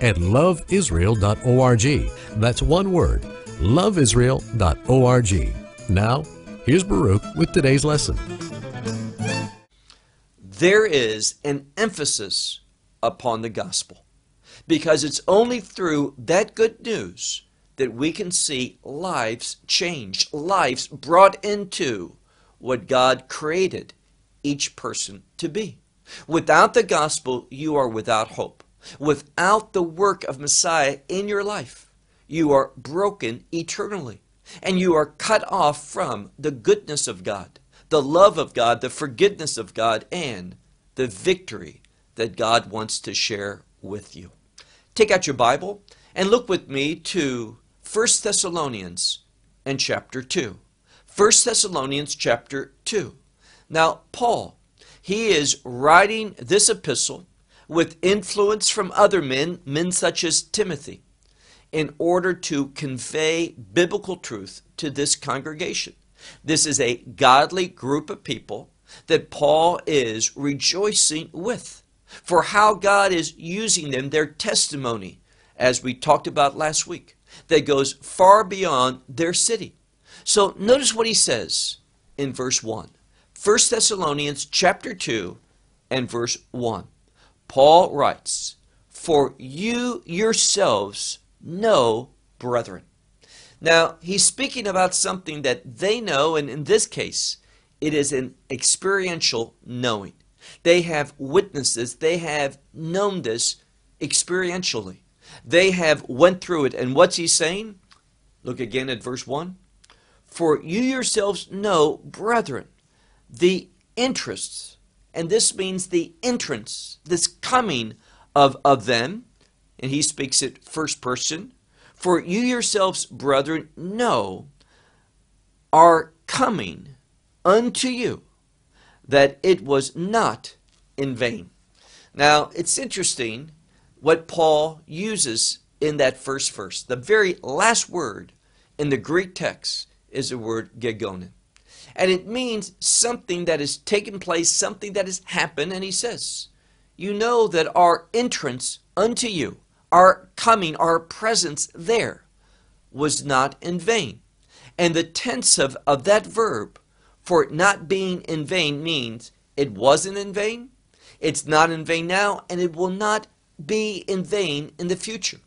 at loveisrael.org. That's one word, loveisrael.org. Now, here's Baruch with today's lesson. There is an emphasis upon the gospel because it's only through that good news that we can see lives changed, lives brought into what God created each person to be. Without the gospel, you are without hope. Without the work of Messiah in your life, you are broken eternally. And you are cut off from the goodness of God, the love of God, the forgiveness of God, and the victory that God wants to share with you. Take out your Bible and look with me to 1 Thessalonians and chapter 2. 1 Thessalonians chapter 2. Now, Paul, he is writing this epistle with influence from other men, men such as Timothy, in order to convey biblical truth to this congregation. This is a godly group of people that Paul is rejoicing with for how God is using them, their testimony, as we talked about last week, that goes far beyond their city. So notice what he says in verse 1. 1 Thessalonians chapter 2 and verse 1. Paul writes, For you yourselves know, brethren. Now, he's speaking about something that they know, and in this case, it is an experiential knowing. They have witnesses, they have known this experientially. They have went through it. And what's he saying? Look again at verse 1. For you yourselves know, brethren, the interests and this means the entrance, this coming of, of them, and he speaks it first person. For you yourselves, brethren, know are coming unto you that it was not in vain. Now, it's interesting what Paul uses in that first verse. The very last word in the Greek text is the word gegonen and it means something that has taken place, something that has happened. And he says, You know that our entrance unto you, our coming, our presence there, was not in vain. And the tense of, of that verb for it not being in vain means it wasn't in vain, it's not in vain now, and it will not be in vain in the future.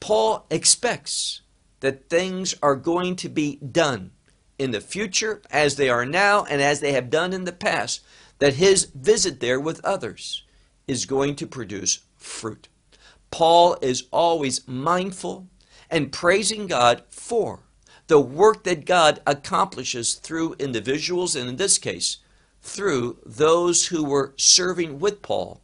Paul expects that things are going to be done in the future as they are now and as they have done in the past, that his visit there with others is going to produce fruit. Paul is always mindful and praising God for the work that God accomplishes through individuals, and in this case, through those who were serving with Paul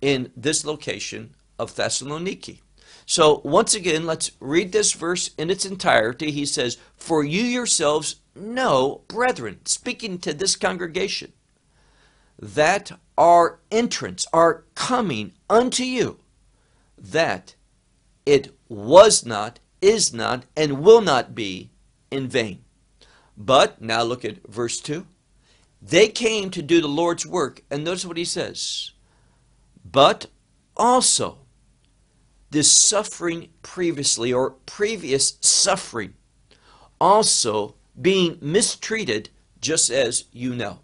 in this location of Thessaloniki. So, once again, let's read this verse in its entirety. He says, For you yourselves know, brethren, speaking to this congregation, that our entrance, our coming unto you, that it was not, is not, and will not be in vain. But, now look at verse 2. They came to do the Lord's work, and notice what he says. But also, this suffering previously, or previous suffering, also being mistreated just as you know.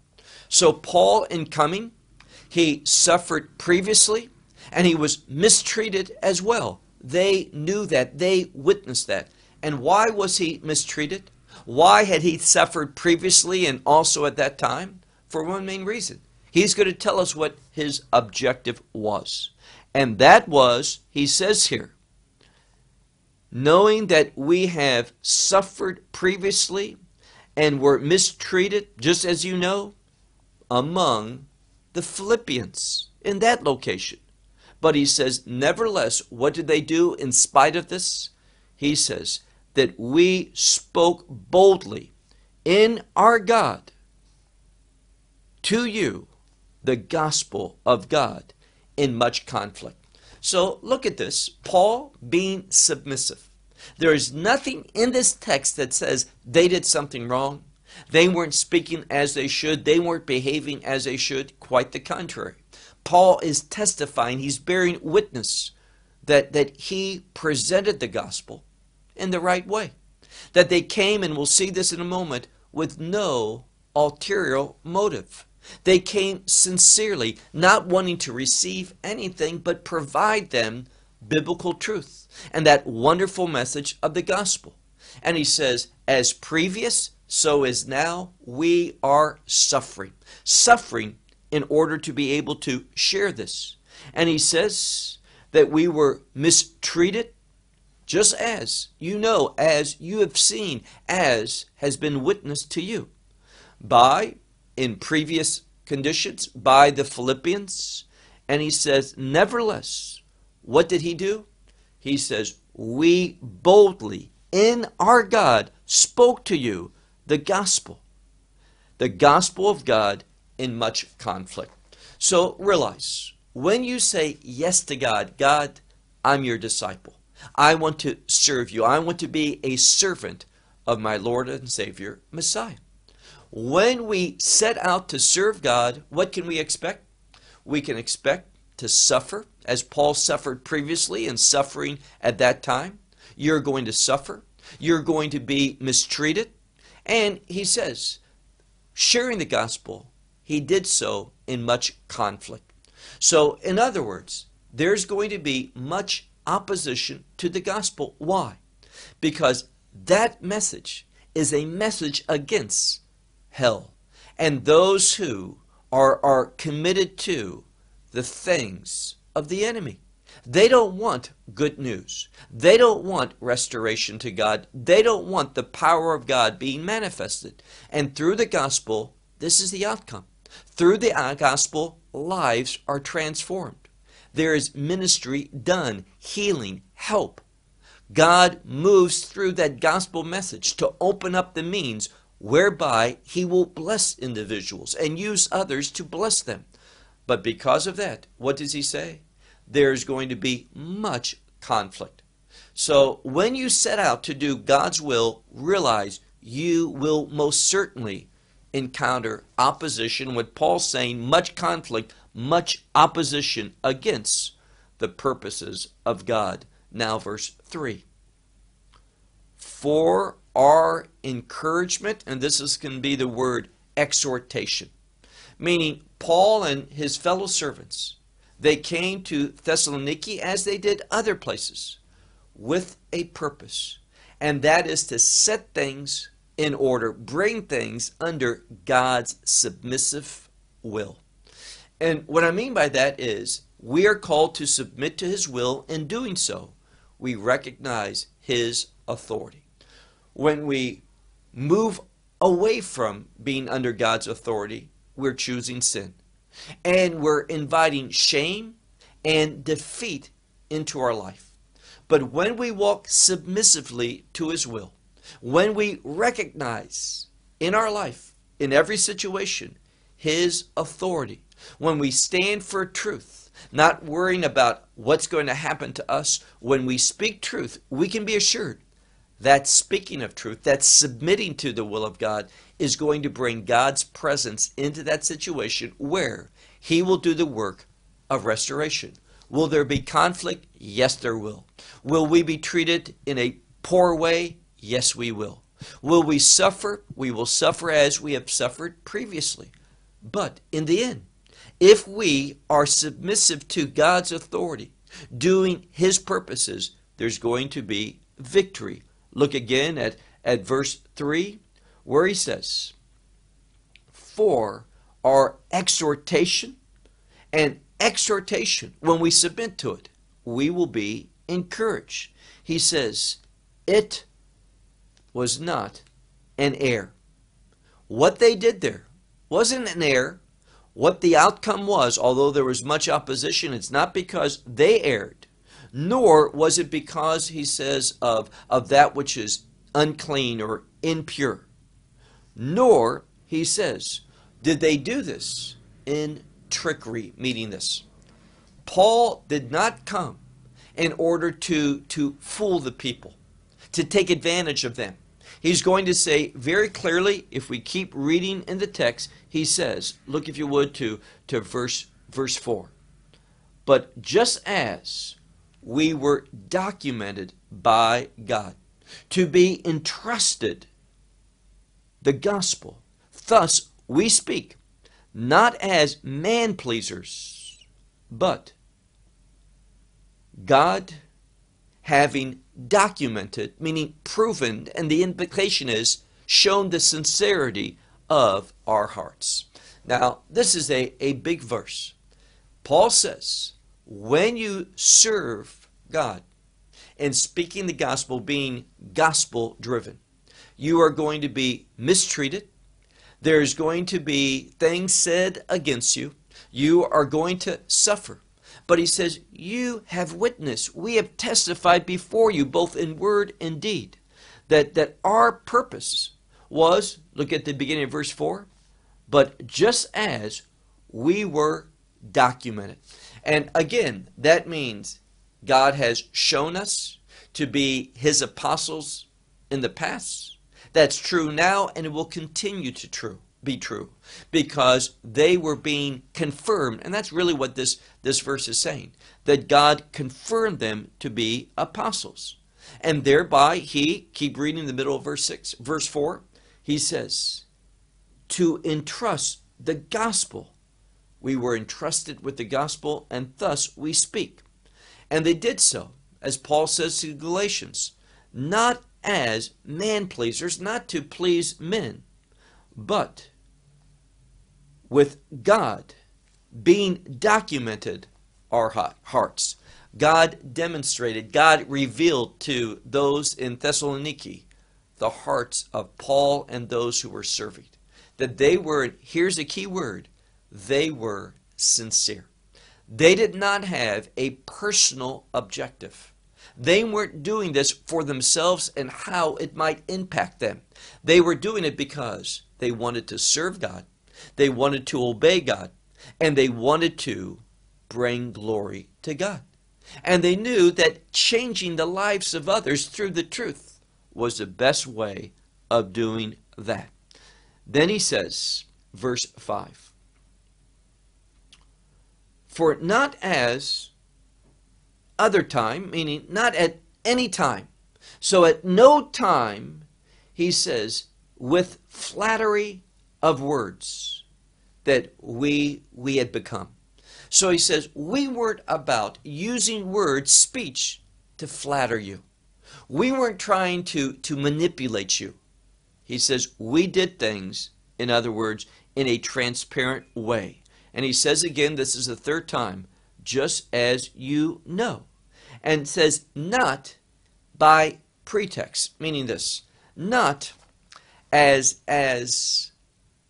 So, Paul, in coming, he suffered previously and he was mistreated as well. They knew that, they witnessed that. And why was he mistreated? Why had he suffered previously and also at that time? For one main reason. He's going to tell us what his objective was. And that was, he says here, knowing that we have suffered previously and were mistreated, just as you know, among the Philippians in that location. But he says, nevertheless, what did they do in spite of this? he says that we spoke boldly in our God to you the gospel of God in much conflict. So look at this Paul being submissive. There is nothing in this text that says they did something wrong. They weren't speaking as they should. They weren't behaving as they should. Quite the contrary. Paul is testifying, he's bearing witness that, that he presented the gospel in the right way. That they came, and we'll see this in a moment, with no ulterior motive. They came sincerely, not wanting to receive anything but provide them biblical truth and that wonderful message of the gospel. And he says, as previous, so is now, we are suffering. Suffering in order to be able to share this. And he says that we were mistreated, just as you know, as you have seen, as has been witnessed to you by, in previous conditions, by the Philippians. And he says, nevertheless, what did he do? He says, We boldly in our God spoke to you the gospel. The gospel of God in much conflict. So realize when you say yes to God, God, I'm your disciple. I want to serve you. I want to be a servant of my Lord and Savior, Messiah. When we set out to serve God, what can we expect? We can expect to suffer as Paul suffered previously and suffering at that time. You're going to suffer. You're going to be mistreated. And he says, sharing the gospel, he did so in much conflict. So, in other words, there's going to be much opposition to the gospel. Why? Because that message is a message against hell and those who are, are committed to the things of the enemy. They don't want good news. They don't want restoration to God. They don't want the power of God being manifested. And through the gospel, this is the outcome. Through the gospel, lives are transformed. There is ministry done, healing, help. God moves through that gospel message to open up the means whereby He will bless individuals and use others to bless them. But because of that, what does He say? there's going to be much conflict. So when you set out to do God's will, realize you will most certainly encounter opposition. What Paul's saying, much conflict, much opposition against the purposes of God. Now, verse 3. For our encouragement, and this is going to be the word exhortation, meaning Paul and his fellow servants they came to Thessaloniki as they did other places with a purpose, and that is to set things in order, bring things under God's submissive will. And what I mean by that is we are called to submit to His will. In doing so, we recognize His authority. When we move away from being under God's authority, we're choosing sin. And we're inviting shame and defeat into our life. But when we walk submissively to His will, when we recognize in our life, in every situation, His authority, when we stand for truth, not worrying about what's going to happen to us, when we speak truth, we can be assured that speaking of truth, that submitting to the will of God, is going to bring God's presence into that situation where He will do the work of restoration. Will there be conflict? Yes, there will. Will we be treated in a poor way? Yes, we will. Will we suffer? We will suffer as we have suffered previously. But in the end, if we are submissive to God's authority, doing His purposes, there's going to be victory. Look again at, at verse 3 where he says, For our exhortation and exhortation, when we submit to it, we will be encouraged. He says, It was not an error. What they did there wasn't an error. What the outcome was, although there was much opposition, it's not because they erred, Nor was it because, he says, of, of that which is unclean or impure. Nor, he says, did they do this in trickery, meaning this. Paul did not come in order to, to fool the people, to take advantage of them. He's going to say very clearly, if we keep reading in the text, he says, look if you would to, to verse, verse 4. But just as we were documented by God to be entrusted the gospel, thus we speak, not as man pleasers, but God having documented, meaning proven, and the implication is shown the sincerity of our hearts. Now, this is a, a big verse. Paul says, when you serve God and speaking the gospel, being gospel driven, you are going to be mistreated. There's going to be things said against you. You are going to suffer. But he says, You have witnessed, we have testified before you, both in word and deed, that, that our purpose was, look at the beginning of verse 4, but just as we were documented. And again, that means God has shown us to be his apostles in the past. That's true now and it will continue to true be true because they were being confirmed and that's really what this this verse is saying that God confirmed them to be apostles and thereby he keep reading the middle of verse 6 verse 4 he says to entrust the gospel we were entrusted with the gospel and thus we speak and they did so as Paul says to the Galatians not as man pleasers not to please men but with God being documented our hearts. God demonstrated, God revealed to those in Thessaloniki the hearts of Paul and those who were serving. That they were, here's a key word, they were sincere. They did not have a personal objective. They weren't doing this for themselves and how it might impact them. They were doing it because they wanted to serve God they wanted to obey God and they wanted to bring glory to God. And they knew that changing the lives of others through the truth was the best way of doing that. Then he says, verse 5 For not as other time, meaning not at any time. So at no time, he says, with flattery of words that we we had become. So he says, we weren't about using words, speech, to flatter you. We weren't trying to, to manipulate you. He says, we did things, in other words, in a transparent way. And he says again, this is the third time, just as you know. And says, not by pretext, meaning this, not as, as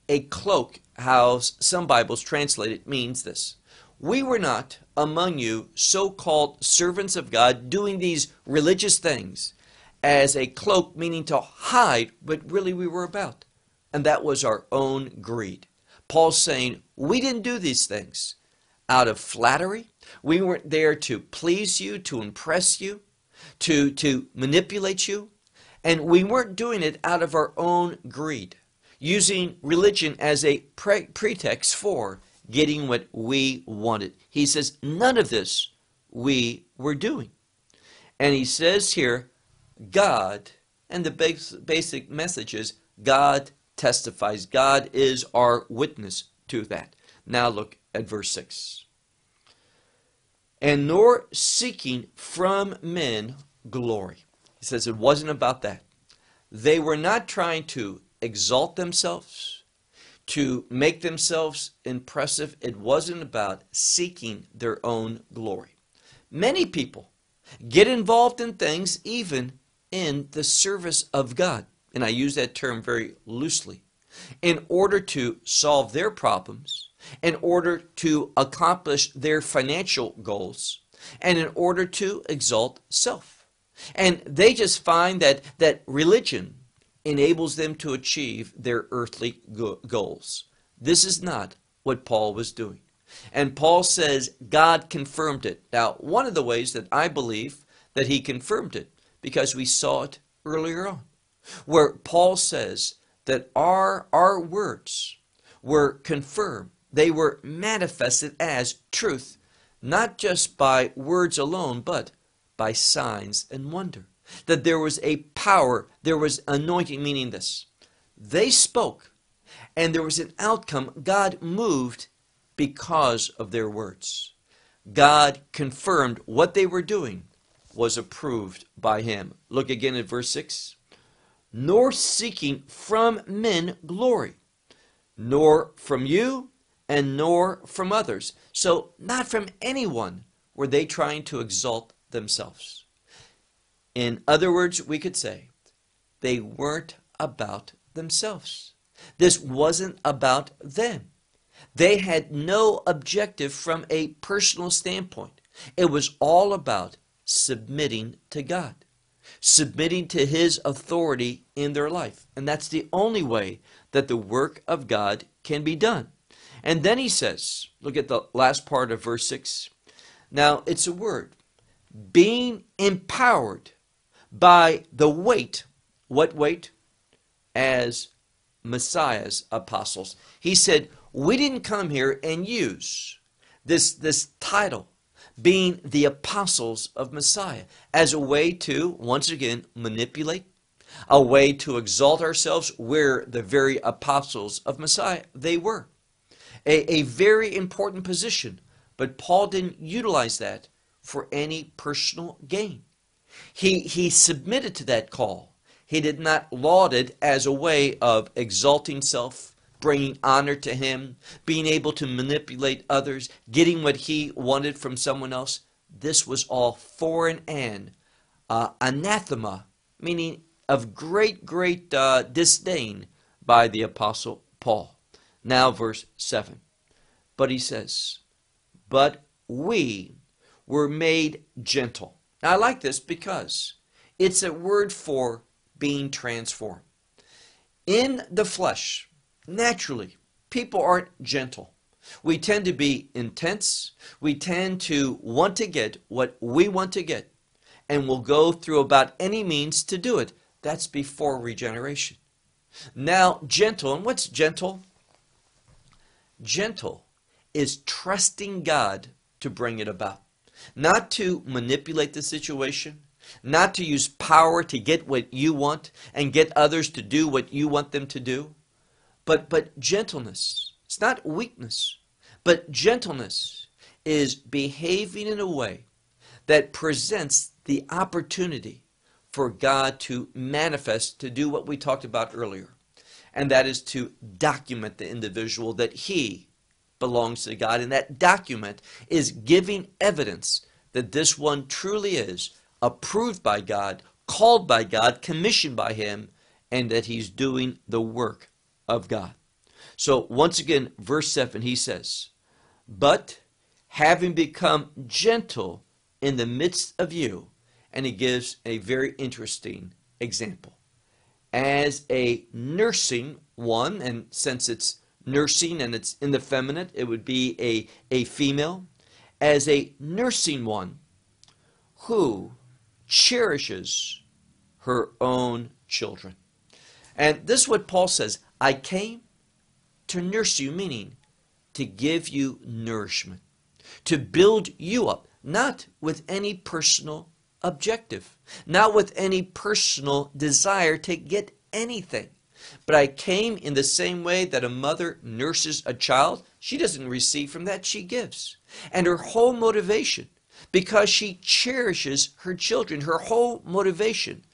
a cloak, how some Bibles translate it, means this. We were not among you so called servants of God doing these religious things as a cloak, meaning to hide, but really we were about. And that was our own greed. Paul's saying, we didn't do these things out of flattery. We weren't there to please you, to impress you, to, to manipulate you. And we weren't doing it out of our own greed using religion as a pre- pretext for getting what we wanted. He says, none of this we were doing. And he says here, God, and the basic message is God testifies. God is our witness to that. Now look at verse 6. And nor seeking from men glory. He says it wasn't about that. They were not trying to exalt themselves, to make themselves impressive. It wasn't about seeking their own glory. Many people get involved in things even in the service of God, and I use that term very loosely, in order to solve their problems, in order to accomplish their financial goals. and in order to exalt self. And they just find that, that religion enables them to achieve their earthly go- goals. This is not what Paul was doing. And Paul says God confirmed it. Now, one of the ways that I believe that he confirmed it, because we saw it earlier on, where Paul says that our, our words were confirmed, they were manifested as truth, not just by words alone, but by signs and wonder. That there was a power, there was anointing, meaning this. They spoke, and there was an outcome. God moved because of their words. God confirmed what they were doing was approved by him. Look again at verse 6. Nor seeking from men glory, nor from you, and nor from others. So, not from anyone were they trying to exalt themselves. In other words, we could say they weren't about themselves. This wasn't about them. They had no objective from a personal standpoint. It was all about submitting to God, submitting to His authority in their life. And that's the only way that the work of God can be done. And then he says, look at the last part of verse 6. Now, it's a word being empowered by the weight. What weight? As Messiah's apostles. He said, We didn't come here and use this, this title, being the apostles of Messiah, as a way to, once again, manipulate, a way to exalt ourselves where the very apostles of Messiah they were. A, a very important position, but Paul didn't utilize that for any personal gain. He, he submitted to that call. He did not laud it as a way of exalting self, bringing honor to him, being able to manipulate others, getting what he wanted from someone else. This was all foreign and uh, anathema, meaning of great, great uh, disdain by the Apostle Paul. Now, verse 7. But he says, But we were made gentle. Now, I like this because it's a word for being transformed. In the flesh, naturally, people aren't gentle. We tend to be intense. We tend to want to get what we want to get. And we'll go through about any means to do it. That's before regeneration. Now, gentle, and what's gentle? Gentle is trusting God to bring it about. Not to manipulate the situation, not to use power to get what you want and get others to do what you want them to do, but, but gentleness. It's not weakness, but gentleness is behaving in a way that presents the opportunity for God to manifest, to do what we talked about earlier. And that is to document the individual that he belongs to God. And that document is giving evidence that this one truly is approved by God, called by God, commissioned by Him, and that he's doing the work of God. So, once again, verse 7, he says, But having become gentle in the midst of you, and he gives a very interesting example. As a nursing one, and since it's nursing and it's in the feminine, it would be a, a female. As a nursing one who cherishes her own children. And this is what Paul says I came to nurse you, meaning to give you nourishment, to build you up, not with any personal objective, not with any personal desire to get anything. But I came in the same way that a mother nurses a child. She doesn't receive from that, she gives. And her whole motivation, because she cherishes her children, her whole motivation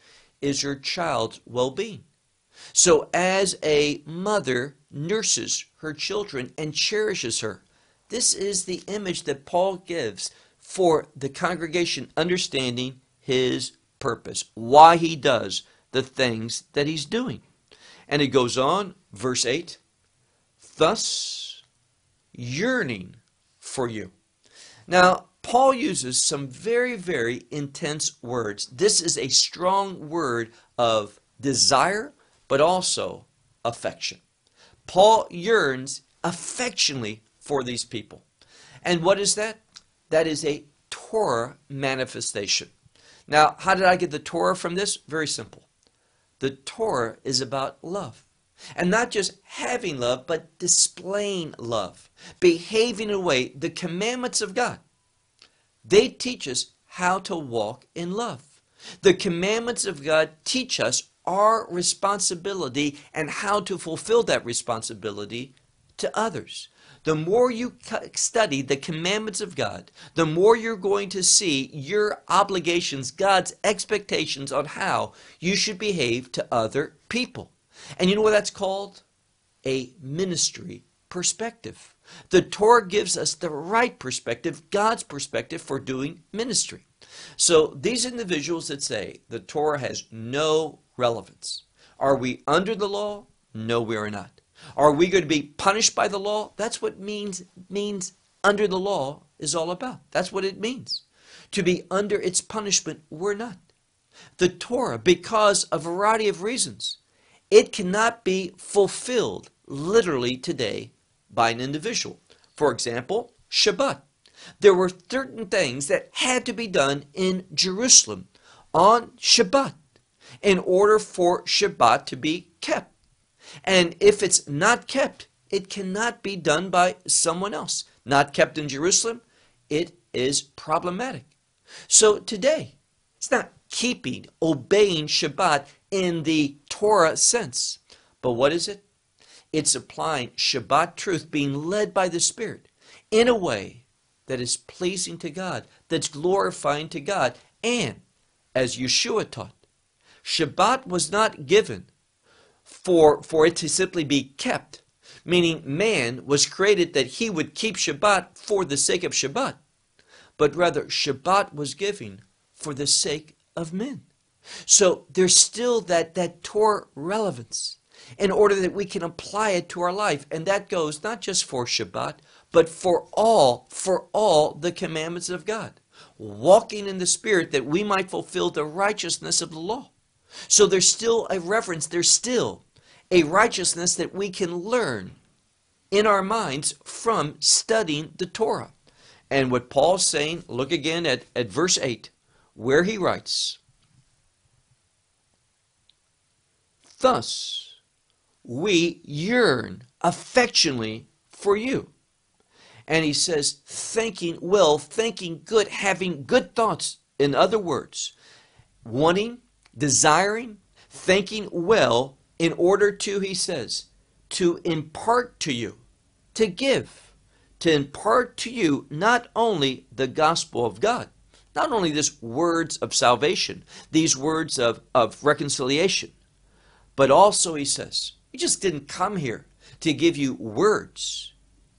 is her child's well being. So, as a mother nurses her children and cherishes her, this is the image that Paul gives for the congregation understanding his purpose, why he does the things that he's doing. And it goes on, verse 8, thus yearning for you. Now, Paul uses some very, very intense words. This is a strong word of desire, but also affection. Paul yearns affectionately for these people. And what is that? That is a Torah manifestation. Now, how did I get the Torah from this? Very simple. The Torah is about love. And not just having love, but displaying love, behaving in a way, the commandments of God. They teach us how to walk in love. The commandments of God teach us our responsibility and how to fulfill that responsibility to others. The more you study the commandments of God, the more you're going to see your obligations, God's expectations on how you should behave to other people. And you know what that's called? A ministry perspective. The Torah gives us the right perspective, God's perspective for doing ministry. So these individuals that say the Torah has no relevance. Are we under the law? No, we are not. Are we going to be punished by the law? That's what means means under the law is all about. That's what it means. To be under its punishment, we're not. The Torah, because a variety of reasons, it cannot be fulfilled literally today by an individual. For example, Shabbat. There were certain things that had to be done in Jerusalem on Shabbat in order for Shabbat to be kept. And if it's not kept, it cannot be done by someone else. Not kept in Jerusalem, it is problematic. So today, it's not keeping, obeying Shabbat in the Torah sense. But what is it? It's applying Shabbat truth, being led by the Spirit in a way that is pleasing to God, that's glorifying to God. And, as Yeshua taught, Shabbat was not given for, for it to simply be kept, meaning man was created that he would keep Shabbat for the sake of Shabbat, but rather Shabbat was given for the sake of men. So there's still that, that Torah relevance in order that we can apply it to our life. And that goes not just for Shabbat, but for all, for all the commandments of God. Walking in the Spirit that we might fulfill the righteousness of the law. So there's still a reference, there's still a righteousness that we can learn in our minds from studying the Torah. And what Paul's saying, look again at, at verse 8, where he writes, Thus we yearn affectionately for you. And he says, thinking well, thinking good, having good thoughts. In other words, wanting desiring, thinking well, in order to, he says, to impart to you, to give, to impart to you not only the gospel of God, not only these words of salvation, these words of, of reconciliation, but also, he says, he just didn't come here to give you words,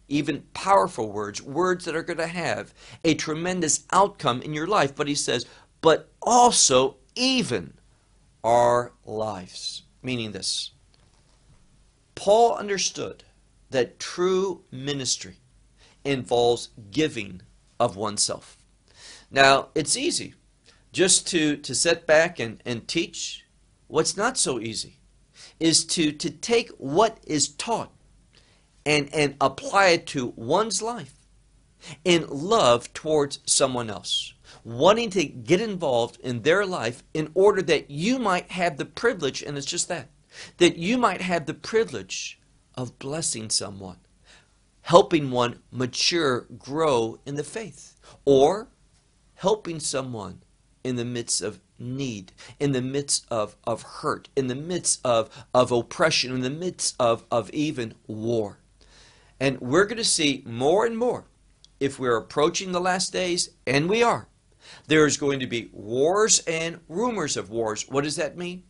even powerful words, words that are going to have a tremendous outcome in your life. But he says, but also even our lives. Meaning this Paul understood that true ministry involves giving of oneself. Now, it's easy just to, to sit back and, and teach. What's not so easy is to, to take what is taught and, and apply it to one's life in love towards someone else wanting to get involved in their life in order that you might have the privilege, and it's just that, that you might have the privilege of blessing someone, helping one mature, grow in the faith, or helping someone in the midst of need, in the midst of, of hurt, in the midst of, of oppression, in the midst of, of even war. And we're going to see more and more if we're approaching the last days, and we are, there's going to be wars and rumors of wars. What does that mean?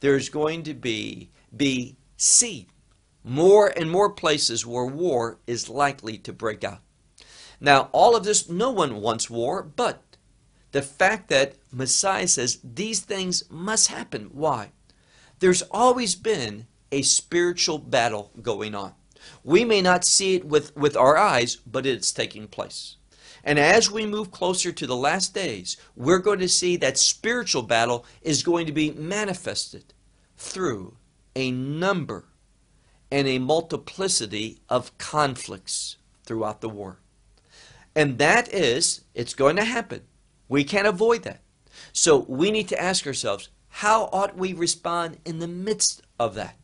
There's going to be see more and more places where war is likely to break out. Now, all of this, no one wants war, but the fact that Messiah says these things must happen. Why? There's always been a spiritual battle going on. We may not see it with, with our eyes, but it's taking place. And as we move closer to the last days, we're going to see that spiritual battle is going to be manifested through a number and a multiplicity of conflicts throughout the war. And that is, it's going to happen. We can't avoid that. So we need to ask ourselves, how ought we respond in the midst of that?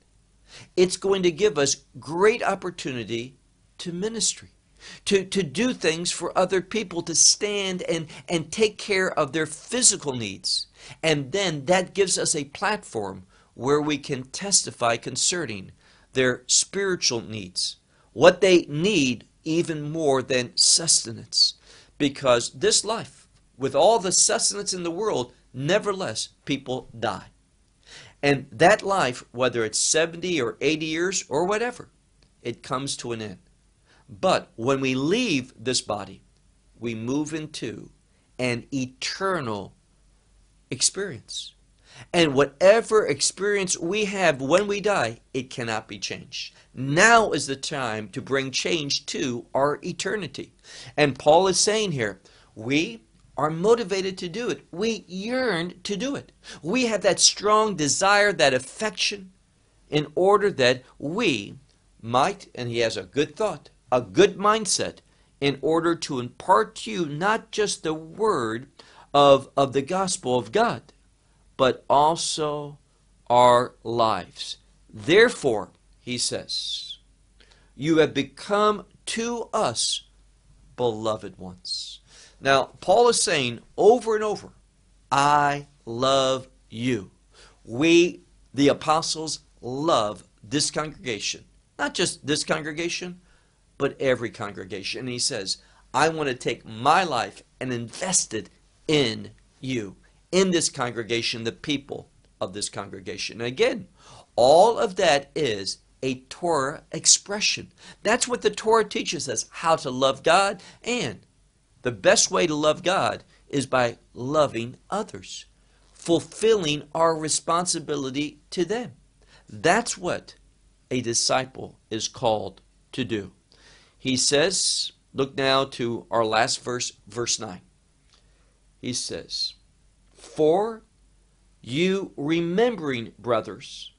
It's going to give us great opportunity to ministry, to, to do things for other people, to stand and, and take care of their physical needs. And then that gives us a platform where we can testify concerning their spiritual needs, what they need even more than sustenance. Because this life, with all the sustenance in the world, nevertheless, people die. And that life, whether it's 70 or 80 years or whatever, it comes to an end. But when we leave this body, we move into an eternal experience. And whatever experience we have when we die, it cannot be changed. Now is the time to bring change to our eternity. And Paul is saying here, we are motivated to do it. We yearn to do it. We have that strong desire, that affection, in order that we might, and he has a good thought, a good mindset, in order to impart to you not just the word of, of the gospel of God, but also our lives. Therefore, he says, you have become to us beloved ones. Now, Paul is saying over and over, I love you. We, the apostles, love this congregation. Not just this congregation, but every congregation. And he says, I want to take my life and invest it in you in this congregation, the people of this congregation. And again, all of that is a Torah expression. That's what the Torah teaches us how to love God. And the best way to love God is by loving others, fulfilling our responsibility to them. That's what a disciple is called to do. He says, look now to our last verse, verse 9. He says, for you remembering, brothers,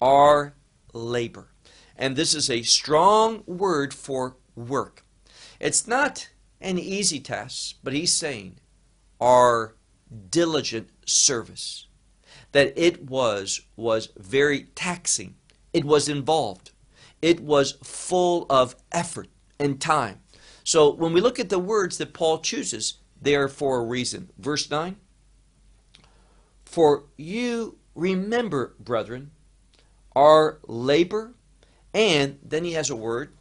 our labor. And this is a strong word for work. It's not an easy task, but he's saying our diligent service. That it was was very taxing. It was involved. It was full of effort and time. So when we look at the words that Paul chooses, they are for a reason. Verse 9 for you remember, brethren, our labor, and then he has a word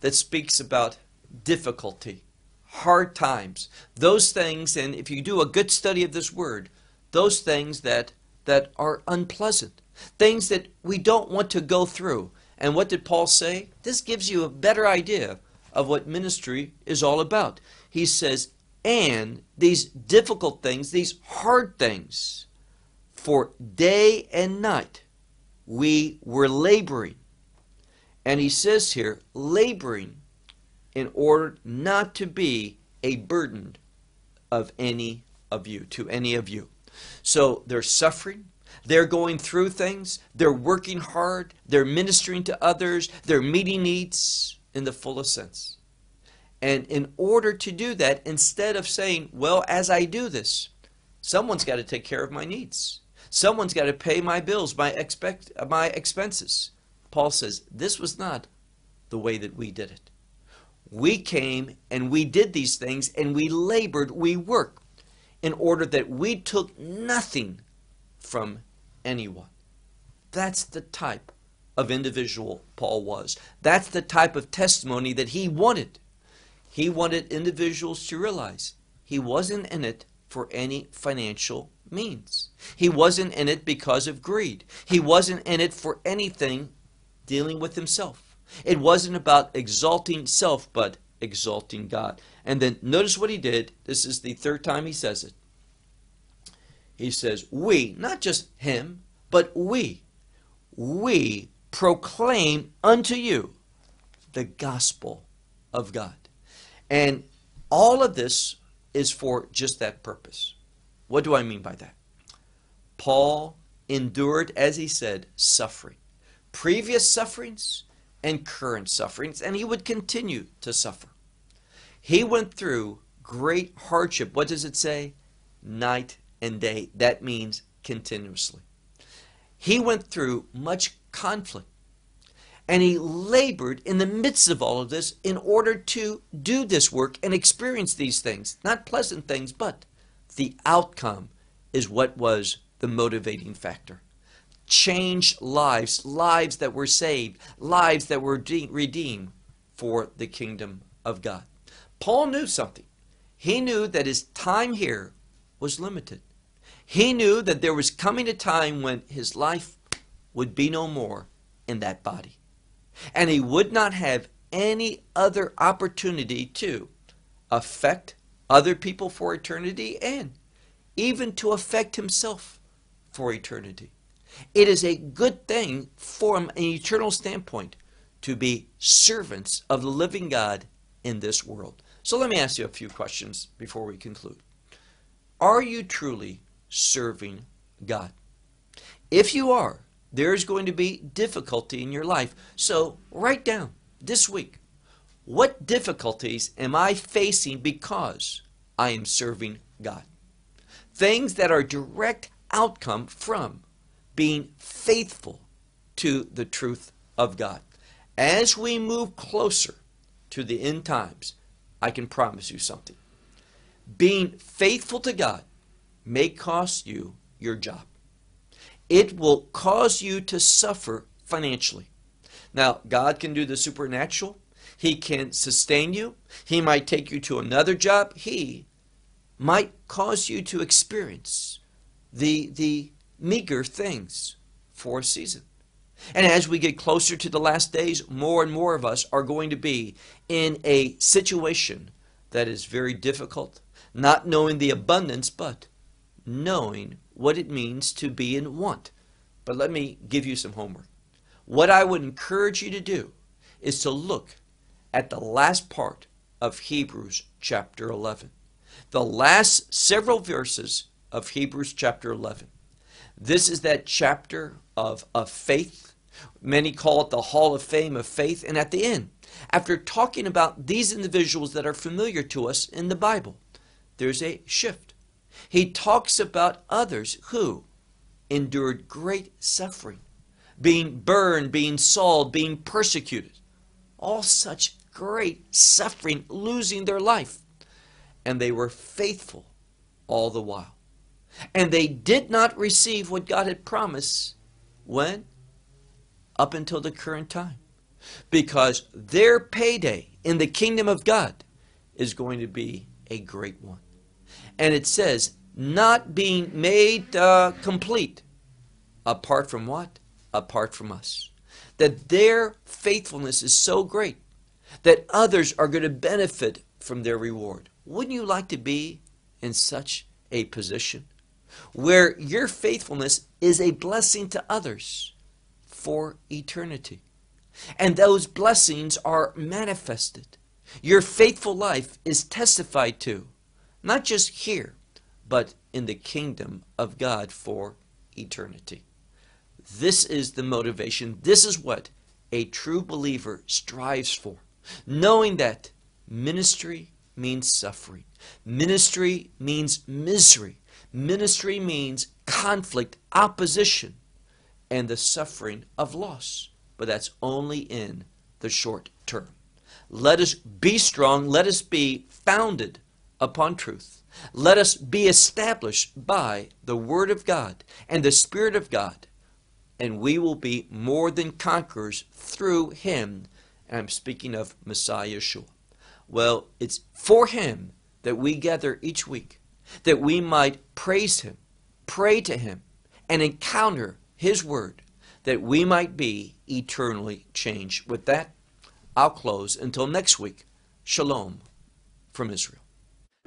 that speaks about difficulty, hard times, those things, and if you do a good study of this word, those things that, that are unpleasant, things that we don't want to go through. And what did Paul say? This gives you a better idea of what ministry is all about. He says, and these difficult things, these hard things, for day and night we were laboring. And he says here, laboring in order not to be a burden of any of you, to any of you. So they're suffering, they're going through things, they're working hard, they're ministering to others, they're meeting needs in the fullest sense. And in order to do that, instead of saying, well, as I do this, someone's got to take care of my needs. Someone's got to pay my bills, my expect my expenses. Paul says this was not the way that we did it. We came and we did these things and we labored, we worked in order that we took nothing from anyone. That's the type of individual Paul was. That's the type of testimony that he wanted. He wanted individuals to realize he wasn't in it for any financial means. He wasn't in it because of greed. He wasn't in it for anything dealing with himself. It wasn't about exalting self, but exalting God. And then notice what he did. This is the third time he says it. He says, We, not just him, but we, we proclaim unto you the gospel of God. And All of this is for just that purpose. What do I mean by that? Paul endured, as he said, suffering. Previous sufferings and current sufferings, and he would continue to suffer. He went through great hardship. What does it say? Night and day. That means continuously. He went through much conflict. And he labored in the midst of all of this in order to do this work and experience these things. Not pleasant things, but the outcome is what was the motivating factor. Changed lives, lives that were saved, lives that were de- redeemed for the kingdom of God. Paul knew something. He knew that his time here was limited. He knew that there was coming a time when his life would be no more in that body. And he would not have any other opportunity to affect other people for eternity and even to affect himself for eternity. It is a good thing from an eternal standpoint to be servants of the living God in this world. So let me ask you a few questions before we conclude. Are you truly serving God? If you are, there's going to be difficulty in your life. So write down this week what difficulties am I facing because I am serving God? Things that are direct outcome from being faithful to the truth of God. As we move closer to the end times, I can promise you something. Being faithful to God may cost you your job it will cause you to suffer financially. Now, God can do the supernatural. He can sustain you. He might take you to another job. He might cause you to experience the, the meager things for a season. And as we get closer to the last days, more and more of us are going to be in a situation that is very difficult, not knowing the abundance, but knowing what it means to be in want. But let me give you some homework. What I would encourage you to do is to look at the last part of Hebrews chapter 11. The last several verses of Hebrews chapter 11. This is that chapter of, of faith. Many call it the Hall of Fame of Faith. And at the end, after talking about these individuals that are familiar to us in the Bible, there's a shift. He talks about others who endured great suffering, being burned, being sold, being persecuted. All such great suffering, losing their life. And they were faithful all the while. And they did not receive what God had promised when? Up until the current time. Because their payday in the kingdom of God is going to be a great one. And it says, not being made uh, complete apart from what? Apart from us. That their faithfulness is so great that others are going to benefit from their reward. Wouldn't you like to be in such a position where your faithfulness is a blessing to others for eternity? And those blessings are manifested. Your faithful life is testified to, not just here, but in the kingdom of God for eternity. This is the motivation. This is what a true believer strives for. Knowing that ministry means suffering, ministry means misery, ministry means conflict, opposition, and the suffering of loss. But that's only in the short term. Let us be strong. Let us be founded upon truth. Let us be established by the Word of God and the Spirit of God and we will be more than conquerors through him. And I'm speaking of Messiah Yeshua. Well, it's for him that we gather each week, that we might praise him, pray to him, and encounter his word, that we might be eternally changed. With that, I'll close until next week. Shalom from Israel.